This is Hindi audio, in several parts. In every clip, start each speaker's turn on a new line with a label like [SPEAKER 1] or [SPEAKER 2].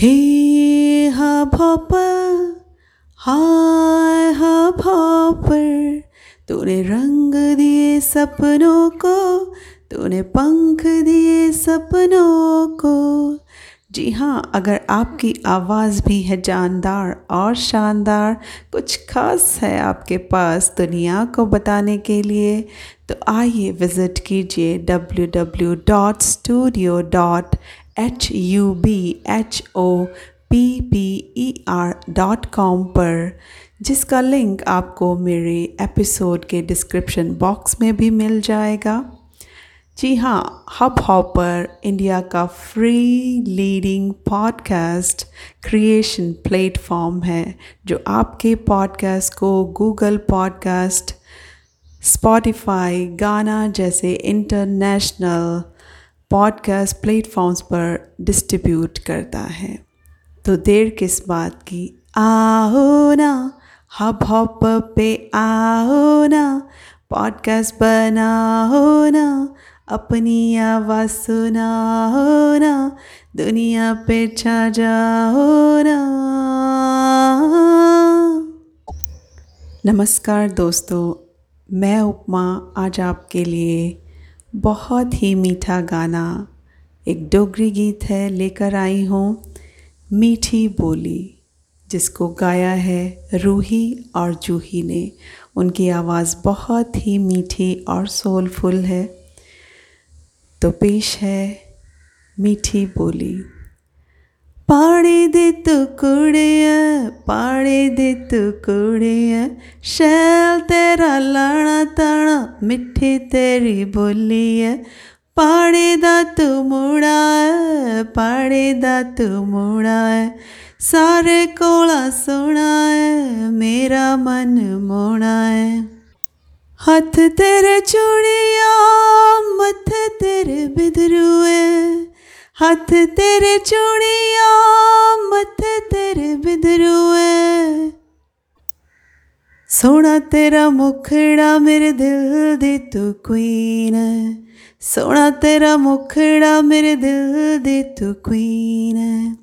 [SPEAKER 1] हे Hubhopper hi Hubhopper तूने रंग दिए सपनों को तूने पंख दिए सपनों को जी हाँ अगर आपकी आवाज़ भी है जानदार और शानदार कुछ खास है आपके पास दुनिया को बताने के लिए तो आइए विज़िट कीजिए W W dot studio dot H U B H O P P E R dot com पर, जिसका लिंक आपको मेरे एपिसोड के डिस्क्रिप्शन बॉक्स में भी मिल जाएगा। जी हाँ हब हॉपर इंडिया का free leading podcast creation platform है, जो आपके पॉडकास्ट को गूगल पॉडकास्ट स्पॉटिफाई गाना जैसे इंटरनेशनल पॉडकास्ट प्लेटफॉर्म्स पर डिस्ट्रीब्यूट करता है। तो देर किस बात की? आओ ना हब हॉप पे आओ ना पॉडकास्ट बनाओ ना, अपनी आवाज़ सुनाओ ना, दुनिया पे छा जाओ ना। नमस्कार दोस्तों, मैं उपमा आज आपके लिए बहुत ही मीठा गाना। एक डोगरी गीत है, लेकर आई हूँ मीठी बोली, जिसको गाया है रूही और जूही ने। उनकी आवाज़ बहुत ही मीठी और सोलफुल है। तो पेश है मीठी बोली। पाड़े दे कुड़िया पाड़े दे कुड़िया शैल तेरा लाना ताना मिठी तेरी बोली है। पाड़े दा तू मुड़ा है पाड़े दा तू मुड़ा है। सारे कोला सोना है, मेरा मन मोड़ा है। हथ तेरे चूड़िया मथ तेरे बिदरुए हथ तेरे चूड़िया मथ तेरे बिदरुए। सोना तेरा मुखड़ा मेरे दिल दी तू क्वीन। सोना तेरा मुखड़ा मेरे दिल दी तू क्वीन।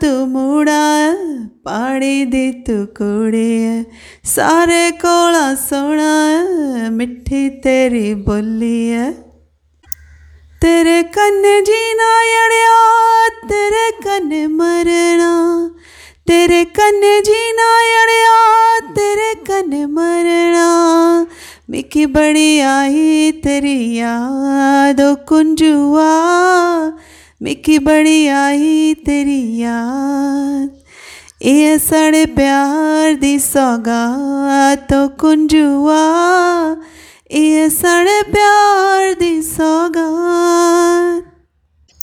[SPEAKER 1] तू मुड़ा पाड़ी दी तू कुड़ी सारे कोला सोना मिठी तेरी बोली है। तेरे कन्ने जीना अड़िया, तेरे कन्ने मरना। तेरे कन्ने जीना अड़िया, तेरे कन्ने मरना। मिकी बड़ी आई तेरी याद कुंजुआ। मिकी बड़ी आई तेरी याद। ये साढ़े प्यार दी सौगात तो कुंजुआ। ये साढ़े